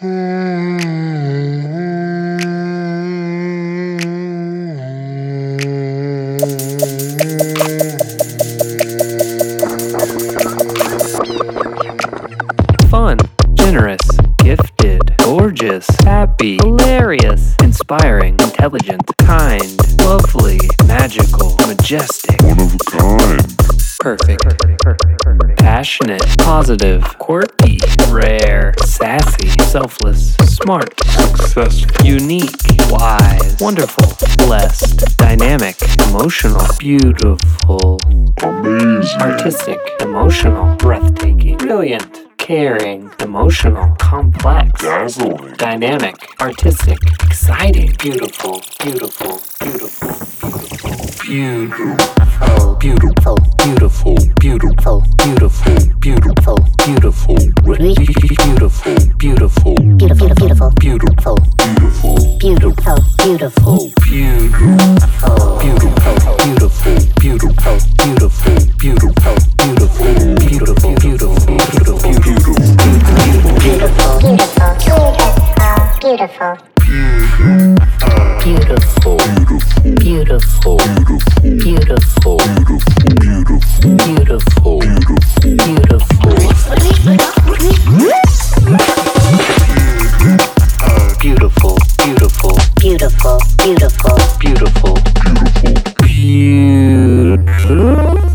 Fun, generous, gifted, gorgeous, happy, hilarious, inspiring, intelligent, kind, lovely, magical, majestic, One of a kind. perfect, passionate, positive, quirky, rare, sassy, selfless, smart, Successful. unique, wise, wonderful, blessed, dynamic, emotional, beautiful, Amazing. artistic, emotional, breathtaking, brilliant, caring, emotional, complex, Dazzling. dynamic, artistic, exciting, beautiful, beautiful, beautiful, beautiful, beautiful, beautiful, beautiful, beautiful, beautiful, beautiful, beautiful, beautiful, beautiful, Beautiful, beautiful, beautiful, Beautiful. beautiful, beautiful, beautiful, beautiful, beautiful, beautiful, beautiful, beautiful, beautiful, beautiful, beautiful, beautiful, beautiful, beautiful, beautiful, beautiful, beautiful, beautiful, Beautiful. beautiful, Beautiful. beautiful, Beautiful. beautiful, beautiful, beautiful, beautiful, beautiful.